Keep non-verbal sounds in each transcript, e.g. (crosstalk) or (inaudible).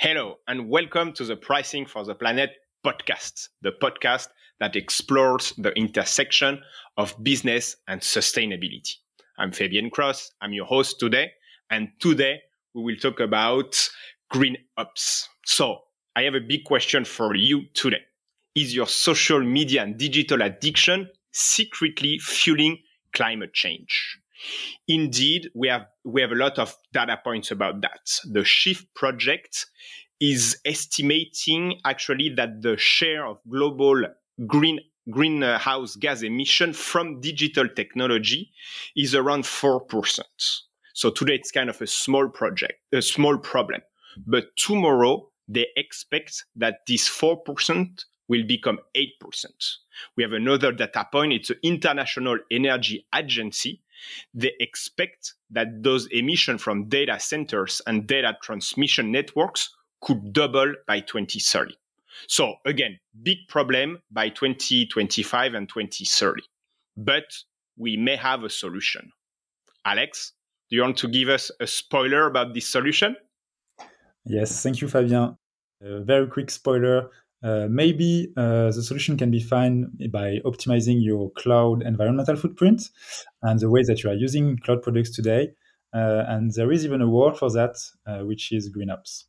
Hello, and welcome to the Pricing for the Planet podcast, the podcast that explores the intersection of business and sustainability. I'm Fabien Cros. I'm your host today. And today we will talk about green ops. So I have a big question for you today. Is your social media and digital addiction secretly fueling climate change? Indeed, we have we have a lot of data points about that. The Shift project is estimating actually that the share of global green greenhouse gas emission from digital technology is around 4%. So today it's kind of a small project, a small problem. But tomorrow they expect that this 4% will become 8%. We have another data point. It's the International Energy Agency. They expect that those emissions from data centers and data transmission networks could double by 2030. So again, big problem by 2025 and 2030. But we may have a solution. Alex, do you want to give us a spoiler about this solution? Yes, thank you, Fabien. A very quick spoiler. Uh, maybe uh, the solution can be found by optimizing your cloud environmental footprint and the way that you are using cloud products today. Uh, and there is even a word for that, uh, which is green ops.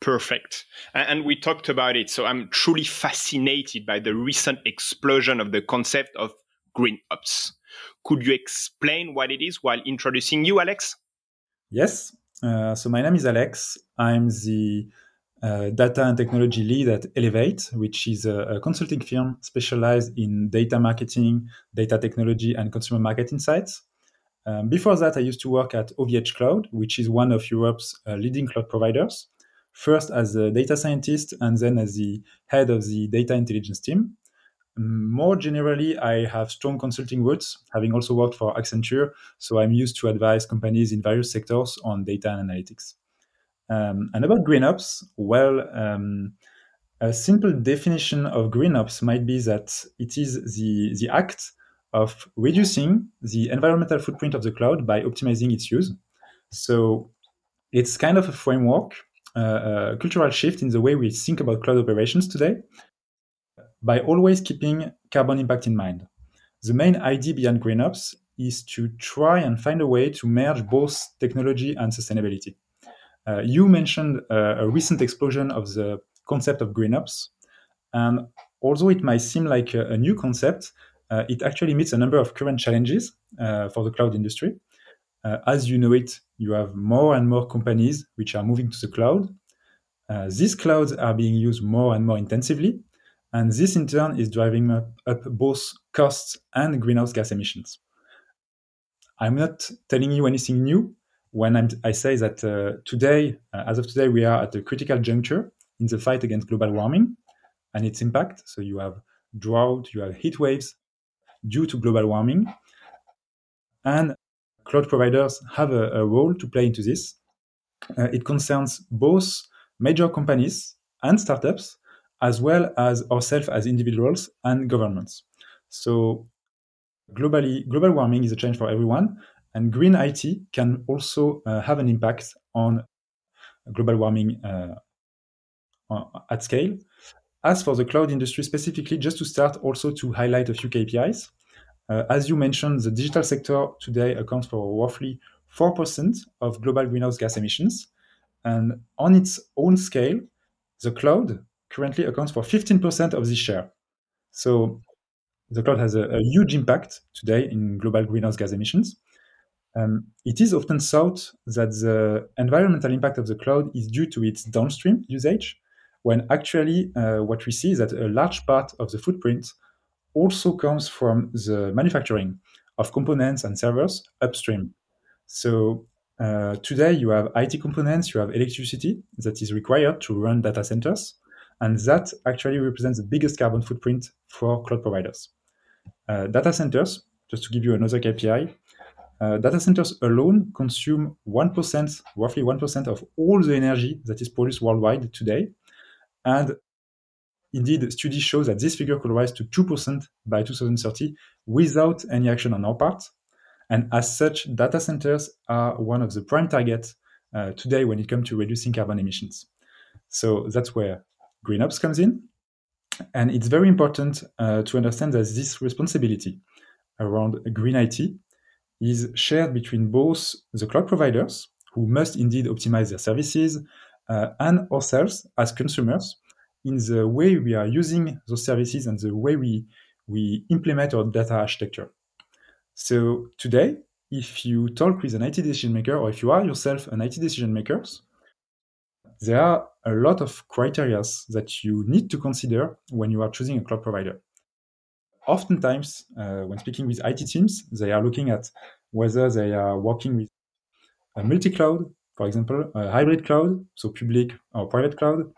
Perfect. And we talked about it. So I'm truly fascinated by the recent explosion of the concept of green ops. Could you explain what it is while introducing you, Alex? Yes. Uh, so my name is Alex. I'm the uh, data and technology lead at Elevate, which is a, a, consulting firm specialized in data marketing, data technology, and consumer market insights. Um, before that, I used to work at OVH Cloud, which is one of Europe's uh, leading cloud providers first as a data scientist and then as the head of the data intelligence team. More generally, I have strong consulting roots, having also worked for Accenture, so I'm used to advise companies in various sectors on data and analytics. Um, and about green ops, well, um, a simple definition of green ops might be that it is the, the act of reducing the environmental footprint of the cloud by optimizing its use. So it's kind of a framework a cultural shift in the way we think about cloud operations today by always keeping carbon impact in mind. The main idea behind GreenOps is to try and find a way to merge both technology and sustainability. Uh, you mentioned uh, a recent explosion of the concept of GreenOps, and although it might seem like a, a new concept, uh, it actually meets a number of current challenges uh, for the cloud industry. Uh, as you know it, you have more and more companies which are moving to the cloud. Uh, these clouds are being used more and more intensively, and this in turn is driving up, up both costs and greenhouse gas emissions. I'm not telling you anything new when I'm, i say that uh, today, uh, as of today, we are at a critical juncture in the fight against global warming and its impact. So you have drought, you have heat waves due to global warming, and cloud providers have a, a role to play into this. Uh, it concerns both major companies and startups, as well as ourselves as individuals and governments. So, globally, global warming is a change for everyone, and green IT can also uh, have an impact on global warming uh, at scale. As for the cloud industry specifically, just to start, also to highlight a few KPIs. Uh, as you mentioned, the digital sector today accounts for roughly 4% of global greenhouse gas emissions. And on its own scale, the cloud currently accounts for 15% of this share. So the cloud has a, a huge impact today in global greenhouse gas emissions. Um, it is often thought that the environmental impact of the cloud is due to its downstream usage, when actually uh, what we see is that a large part of the footprint also comes from the manufacturing of components and servers upstream. So uh, today you have IT components, you have electricity that is required to run data centers, and that actually represents the biggest carbon footprint for cloud providers. Uh, data centers, just to give you another KPI, uh, data centers alone consume 1%, roughly 1% of all the energy that is produced worldwide today. And Indeed, studies show that this figure could rise to 2% by 2030 without any action on our part. And as such, data centers are one of the prime targets uh, today when it comes to reducing carbon emissions. So that's where GreenOps comes in. And it's very important uh, to understand that this responsibility around green IT is shared between both the cloud providers, who must indeed optimize their services, uh, and ourselves as consumers in the way we are using those services and the way we, we implement our data architecture. So today, if you talk with an IT decision maker, or if you are yourself an IT decision maker, there are a lot of criteria that you need to consider when you are choosing a cloud provider. Oftentimes, uh, when speaking with IT teams, they are looking at whether they are working with a multi-cloud, for example, a hybrid cloud, so public or private cloud.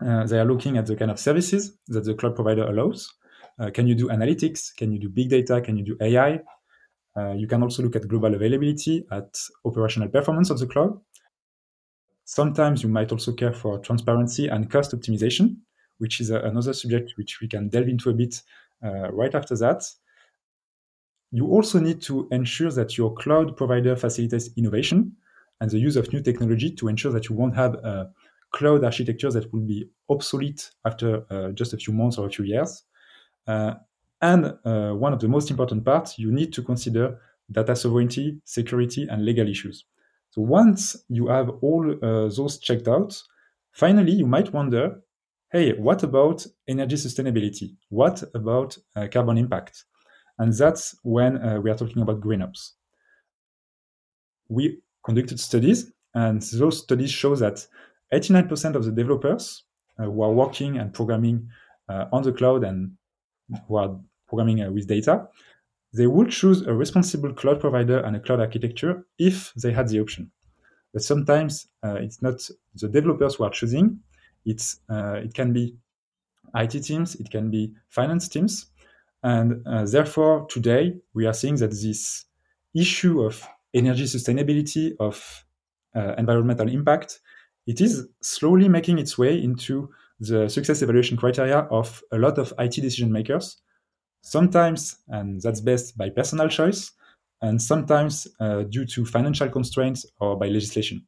Uh, they are looking at the kind of services that the cloud provider allows. Uh, can you do analytics? Can you do big data? Can you do AI? Uh, you can also look at global availability, at operational performance of the cloud. Sometimes you might also care for transparency and cost optimization, which is a, another subject which we can delve into a bit right after that. You also need to ensure that your cloud provider facilitates innovation and the use of new technology to ensure that you won't have a cloud architecture that will be obsolete after uh, just a few months or a few years. Uh, and uh, one of the most important parts, you need to consider data sovereignty, security, and legal issues. So once you have all uh, those checked out, finally you might wonder, hey, what about energy sustainability? What about uh, carbon impact? And that's when uh, we are talking about GreenOps. We conducted studies, and those studies show that 89% of the developers uh, who are working and programming uh, on the cloud and who are programming uh, with data, they would choose a responsible cloud provider and a cloud architecture if they had the option. But sometimes uh, it's not the developers who are choosing. It's uh, it can be IT teams, it can be finance teams, and uh, therefore today we are seeing that this issue of energy sustainability, of uh, environmental impact, it is slowly making its way into the success evaluation criteria of a lot of IT decision makers sometimes, and that's best by personal choice, and sometimes uh, due to financial constraints or by legislation.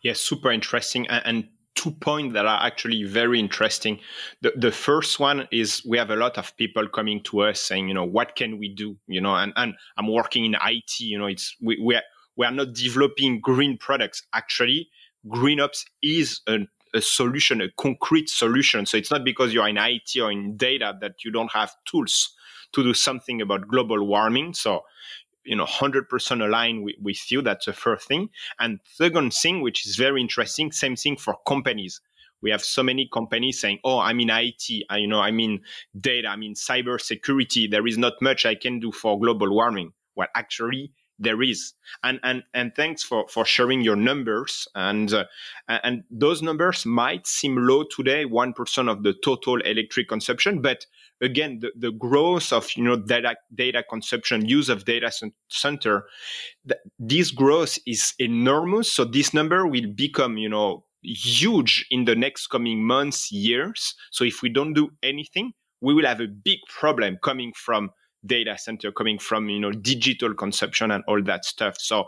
Yes, super interesting. And, and two points that are actually very interesting. The, the first one is we have a lot of people coming to us saying, you know, what can we do? You know, and, and I'm working in IT, you know, it's we, we, are, we are not developing green products. Actually, GreenOps is an a solution, a concrete solution. So it's not because you're in IT or in data that you don't have tools to do something about global warming. So, you know, 100% aligned with, with you. That's the first thing. And second thing, which is very interesting, same thing for companies. We have so many companies saying, "Oh, I'm in IT. I, you know, I'm in data. I'm in cyber security. There is not much I can do for global warming." Well, actually, there is. And and and thanks for for sharing your numbers. And uh, and those numbers might seem low today 1% of the total electric consumption. But again the, the growth of you know data data consumption use of data center th- this growth is enormous. So this number will become you know huge in the next coming months years. So if we don't do anything we will have a big problem coming from data center coming from you know digital consumption and all that stuff. So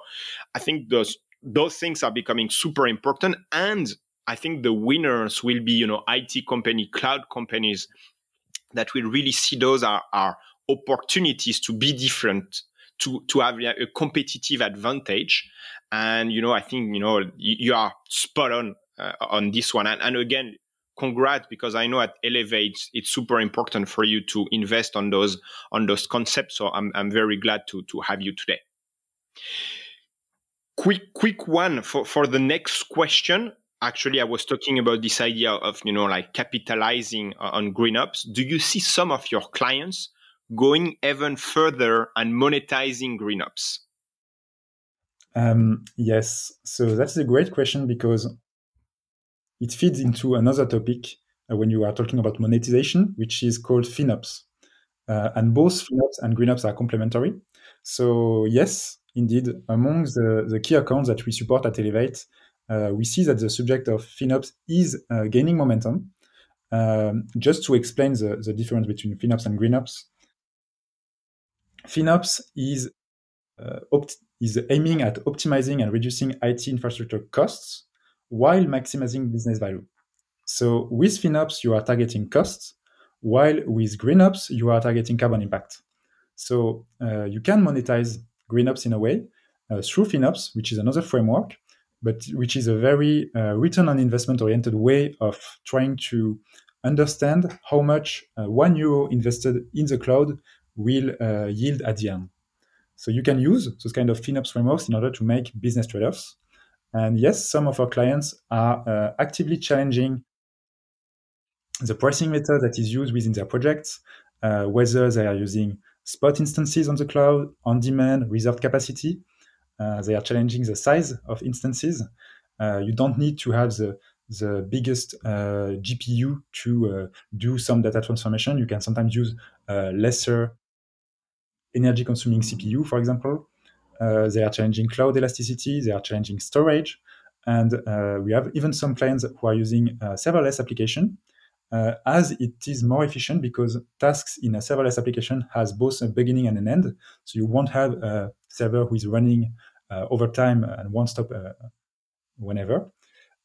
i think those those things are becoming super important. And i think the winners will be you know it company cloud companies that will really see those are, are opportunities to be different to to have a competitive advantage. And you know i think you know you, you are spot on uh, on this one. And, and again congrats because I know at Elevate it's super important for you to invest on those on those concepts. So I'm I'm very glad to to have you today. Quick quick one for for the next question. Actually, I was talking about this idea of you know like capitalizing on GreenOps. Do you see some of your clients going even further and monetizing GreenOps? Um, yes, so that's a great question because it feeds into another topic uh, when you are talking about monetization, which is called FinOps. Uh, and both FinOps and GreenOps are complementary. So yes, indeed, among the, the key accounts that we support at Elevate, uh, we see that the subject of FinOps is uh, gaining momentum. Um, just to explain the, the difference between FinOps and GreenOps, FinOps is uh, opt- is aiming at optimizing and reducing IT infrastructure costs while maximizing business value. So with FinOps, you are targeting costs, while with GreenOps, you are targeting carbon impact. So uh, you can monetize GreenOps in a way uh, through FinOps, which is another framework, but which is a very uh, return on investment oriented way of trying to understand how much uh, one euro invested in the cloud will uh, yield at the end. So you can use those kind of FinOps frameworks in order to make business trade-offs. And yes, some of our clients are uh, actively challenging the pricing method that is used within their projects, uh, whether they are using spot instances on the cloud, on demand, reserved capacity. Uh, they are challenging the size of instances. Uh, you don't need to have the the biggest uh, GPU to uh, do some data transformation. You can sometimes use lesser energy consuming CPU, for example. Uh, they are challenging cloud elasticity, they are challenging storage. And uh, we have even some clients who are using serverless application uh, as it is more efficient because tasks in a serverless application has both a beginning and an end. So you won't have a server who is running uh, over time and won't stop uh, whenever.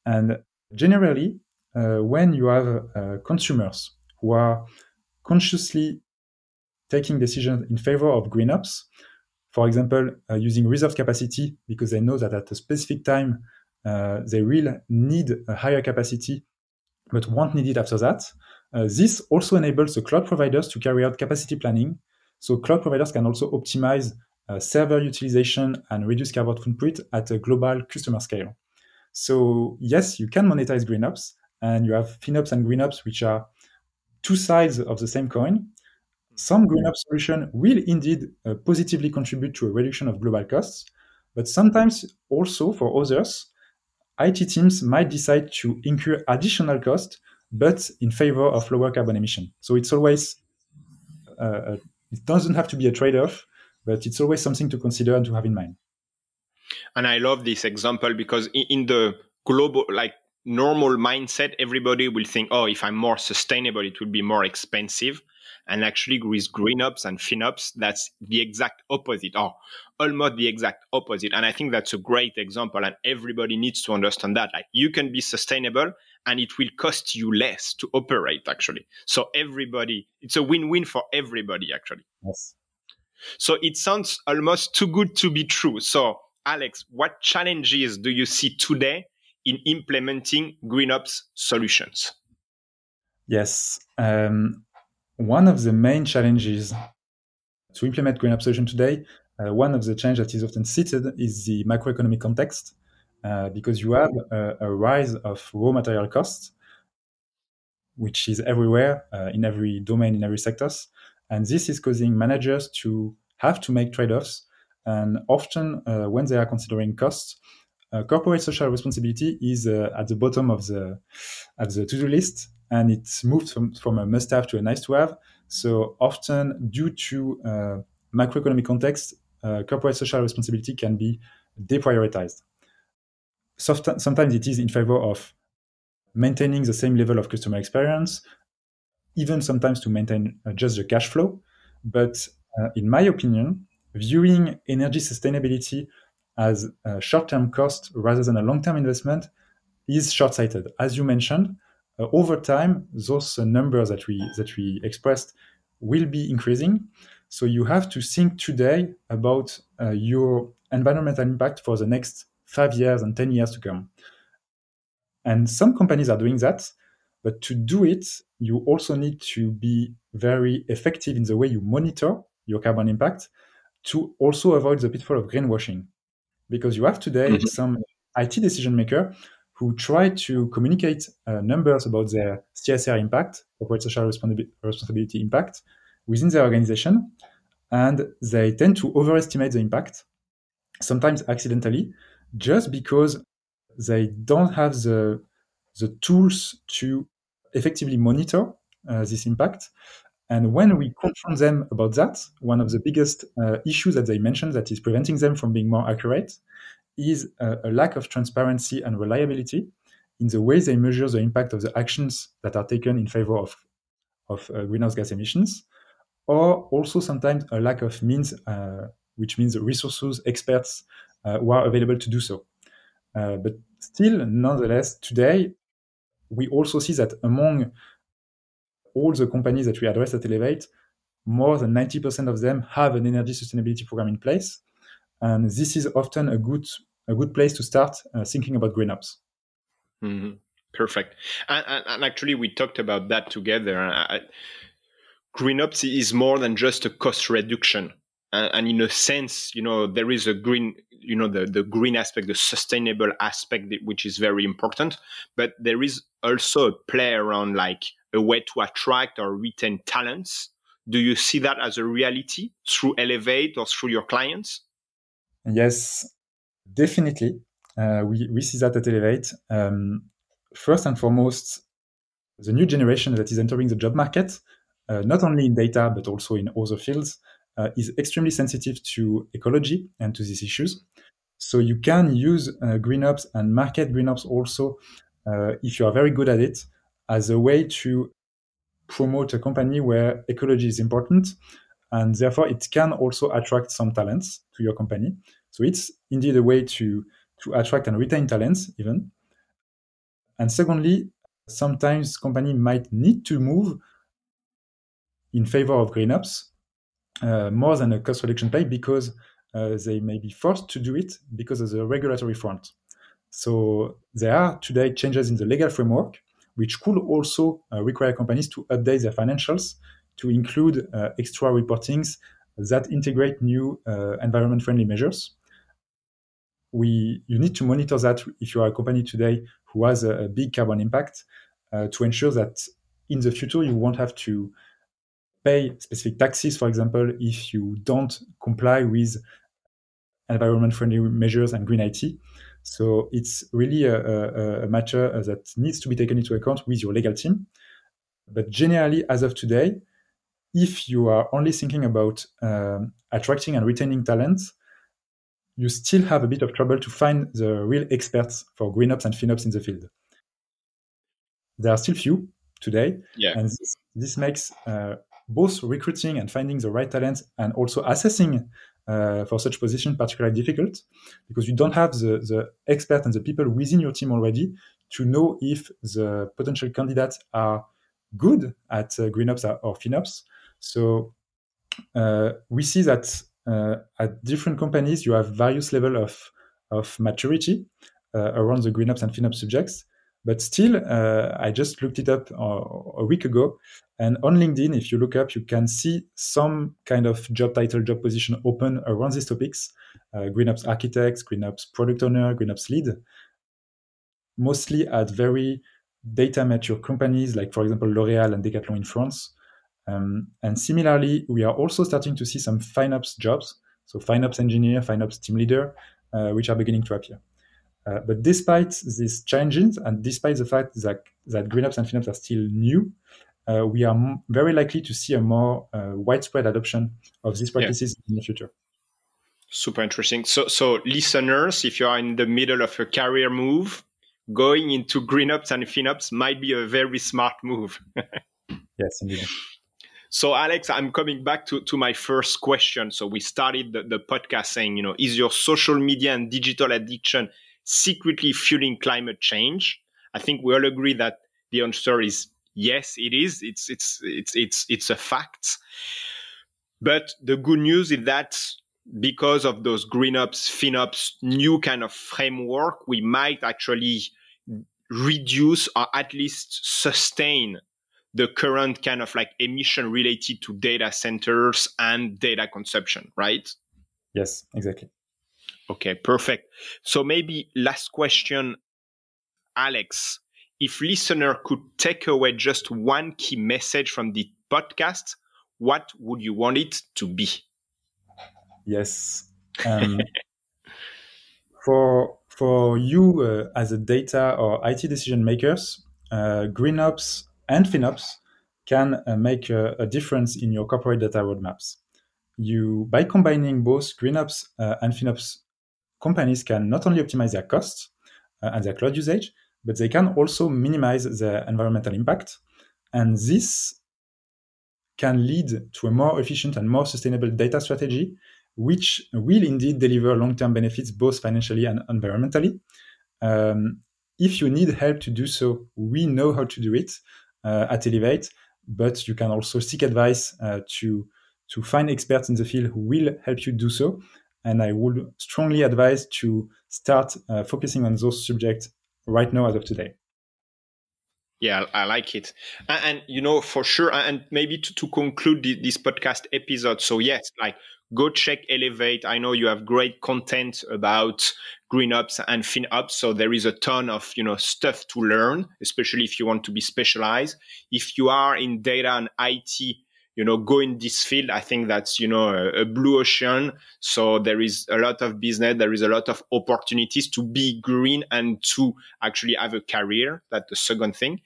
And generally, uh, when you have uh, consumers who are consciously taking decisions in favor of green ops, for example, uh, using reserved capacity because they know that at a specific time they will need a higher capacity but won't need it after that. Uh, this also enables the cloud providers to carry out capacity planning. So cloud providers can also optimize uh, server utilization and reduce carbon footprint at a global customer scale. So yes, you can monetize GreenOps, and you have FinOps and GreenOps, which are two sides of the same coin. Some GreenOps solution will indeed uh, positively contribute to a reduction of global costs, but sometimes also for others, IT teams might decide to incur additional cost, but in favor of lower carbon emission. So it's always, uh, uh, it doesn't have to be a trade off, but it's always something to consider and to have in mind. And I love this example because in the global, like normal mindset, everybody will think, oh, if I'm more sustainable, it will be more expensive. And actually, with GreenOps and FinOps, that's the exact opposite, or almost the exact opposite. And I think that's a great example. And everybody needs to understand that. Like you can be sustainable and it will cost you less to operate, actually. So everybody, it's a win win for everybody, actually. Yes. So it sounds almost too good to be true. So, Alex, what challenges do you see today in implementing GreenOps solutions? Yes. Um, one of the main challenges to implement green solution today, uh, one of the challenges that is often cited is the macroeconomic context, uh, because you have a, a, rise of raw material costs, which is everywhere uh, in every domain, in every sectors, and this is causing managers to have to make trade-offs. And often, uh, when they are considering costs, uh, corporate social responsibility is uh, at the bottom of the at the to-do list and it's moved from, from a must-have to a nice-to-have. So often, due to uh, macroeconomic context, uh, corporate social responsibility can be deprioritized. Soft- sometimes it is in favor of maintaining the same level of customer experience, even sometimes to maintain uh, just the cash flow. But uh, in my opinion, viewing energy sustainability as a short-term cost rather than a long-term investment is short-sighted. As you mentioned, uh, over time, those uh, numbers that we that we expressed will be increasing. So you have to think today about uh, your environmental impact for the next five years and ten years to come. And some companies are doing that, but to do it, you also need to be very effective in the way you monitor your carbon impact to also avoid the pitfall of greenwashing. Because you have today mm-hmm. some IT decision maker who try to communicate uh, numbers about their CSR impact, corporate social responsibility impact, within their organization, and they tend to overestimate the impact, sometimes accidentally, just because they don't have the the tools to effectively monitor uh, this impact. And when we confront them about that, one of the biggest uh, issues that they mentioned that is preventing them from being more accurate is a, a, lack of transparency and reliability in the way they measure the impact of the actions that are taken in favor of, of uh, greenhouse gas emissions, or also sometimes a lack of means uh, which means resources, experts uh, who are available to do so. Uh, but still, nonetheless, today, we also see that among all the companies that we address at Elevate, more than 90% of them have an energy sustainability program in place. And this is often a good, a good place to start uh, thinking about green. Mm-hmm. Perfect. And, and, actually, we talked about that together. I, green ops is more than just a cost reduction. And in a sense, you know, there is a green, you know, the, the green aspect, the sustainable aspect, which is very important. But there is also a play around like a way to attract or retain talents. Do you see that as a reality through Elevate or through your clients? Yes, definitely. Uh, we, we see that at Elevate. Um, first and foremost, the new generation that is entering the job market, uh, not only in data, but also in other fields, uh, is extremely sensitive to ecology and to these issues. So you can use uh, green ops and market green ops also uh, if you are very good at it as a way to promote a company where ecology is important and therefore it can also attract some talents to your company so it's indeed a way to to attract and retain talents even and secondly sometimes company might need to move in favor of green ops uh, more than a cost reduction play because uh, they may be forced to do it because of the regulatory front. So there are today changes in the legal framework, which could also uh, require companies to update their financials to include uh, extra reportings that integrate new uh, environment-friendly measures. We, you need to monitor that if you are a company today who has a, a big carbon impact uh, to ensure that in the future you won't have to pay specific taxes, for example, if you don't comply with environment friendly measures and green IT. So it's really a, a, a, matter that needs to be taken into account with your legal team. But generally, as of today, if you are only thinking about um, attracting and retaining talent, you still have a bit of trouble to find the real experts for green ops and FinOps in the field. There are still few today, yeah. and this, this makes uh, both recruiting and finding the right talent and also assessing uh, for such position particularly difficult because you don't have the, the expert and the people within your team already to know if the potential candidates are good at uh, GreenOps or FinOps. So uh, we see that uh, at different companies you have various level of, of maturity uh, around the GreenOps and FinOps subjects. But still, uh, I just looked it up a week ago, and on LinkedIn, if you look up, you can see some kind of job title, job position open around these topics uh, GreenOps architects, GreenOps product owner, GreenOps lead, mostly at very data mature companies like, for example, L'Oreal and Decathlon in France. Um, and similarly, we are also starting to see some FinOps jobs, so FinOps engineer, FinOps team leader, uh, which are beginning to appear. Uh, but despite these changes, and despite the fact that, that GreenOps and FinOps are still new, uh, we are m- very likely to see a more uh, widespread adoption of these practices yeah. in the future. Super interesting. So, so listeners, if you are in the middle of a career move, going into GreenOps and FinOps might be a very smart move. (laughs) yes, indeed. So, Alex, I'm coming back to, to my first question. So, we started the, the podcast saying, you know, is your social media and digital addiction secretly fueling climate change? I think we all agree that the answer is yes, it is. It's it's it's it's it's a fact. But the good news is that because of those green ops, FinOps, new kind of framework, we might actually reduce or at least sustain the current kind of like emission related to data centers and data consumption, right? Yes, exactly. Okay, perfect. So maybe last question, Alex if listener could take away just one key message from the podcast, what would you want it to be? Yes. Um, (laughs) for for you uh, as a data or IT decision makers, uh, GreenOps and FinOps can uh, make a, a, difference in your corporate data roadmaps. You by combining both GreenOps uh, and FinOps, companies can not only optimize their costs uh, and their cloud usage, but they can also minimize their environmental impact. And this can lead to a more efficient and more sustainable data strategy which will indeed deliver long-term benefits both financially and environmentally. Um, if you need help to do so, we know how to do it at Elevate, but you can also seek advice uh, to to find experts in the field who will help you do so. And I would strongly advise to start uh, focusing on those subjects right now as of today. Yeah, I like it. And, and, you know, for sure, and maybe to, to conclude the, this podcast episode. So, yes, like go check Elevate. I know you have great content about green ops and fin ops. So there is a ton of, you know, stuff to learn, especially if you want to be specialized. If you are in data and IT, you know go in this field i think that's you know a, a, blue ocean. So there is a lot of business there is a lot of opportunities to be green and to actually have a career. That's the second thing.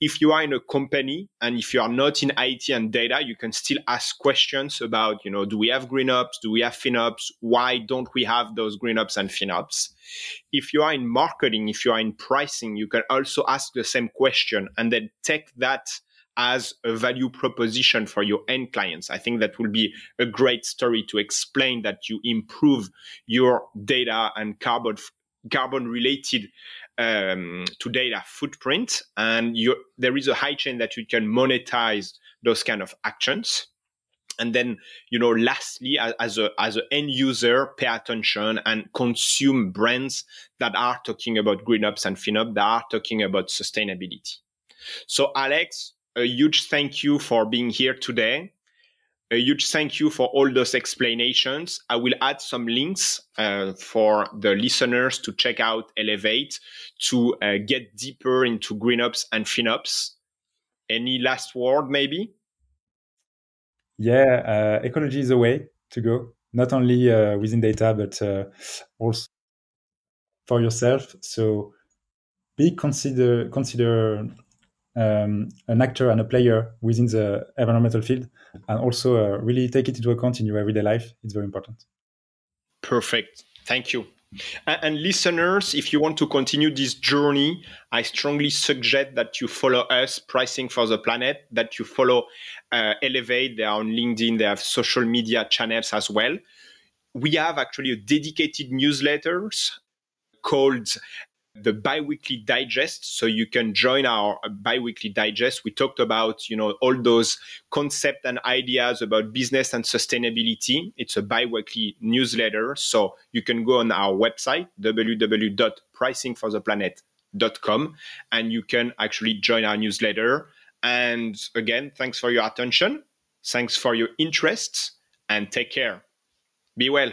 If you are in a company and if you are not in it and data you can still ask questions about you know do we have green ops? Do we have finops why don't we have those green ops and finops if you are in marketing if you are in pricing you can also ask the same question and then take that as a value proposition for your end clients. I think that will be a great story to explain that you improve your data and carbon carbon related um, to data footprint, and you, there is a high chain that you can monetize those kind of actions. And then, you know, lastly, as a as an end user, pay attention and consume brands that are talking about green ops and FinOps, that are talking about sustainability. So, Alex, a huge thank you for being here today. A huge thank you for all those explanations. I will add some links uh, for the listeners to check out Elevate to uh, get deeper into GreenOps and FinOps. Any last word, maybe? Yeah, uh, ecology is a way to go, not only uh, within data, but uh, also for yourself. So be consider consider um, an actor and a player within the environmental field, and also uh, really take it into account in your everyday life. It's very important. Perfect. Thank you. And, listeners, if you want to continue this journey, I strongly suggest that you follow us, Pricing for the Planet, that you follow uh, Elevate. They are on LinkedIn, they have social media channels as well. We have actually a dedicated newsletters called the biweekly digest so you can join our biweekly digest. We talked about you know all those concepts and ideas about business and sustainability. It's a biweekly newsletter so you can go on our website www.pricingfortheplanet.com and you can actually join our newsletter. And again thanks for your attention thanks for your interest and take care. Be well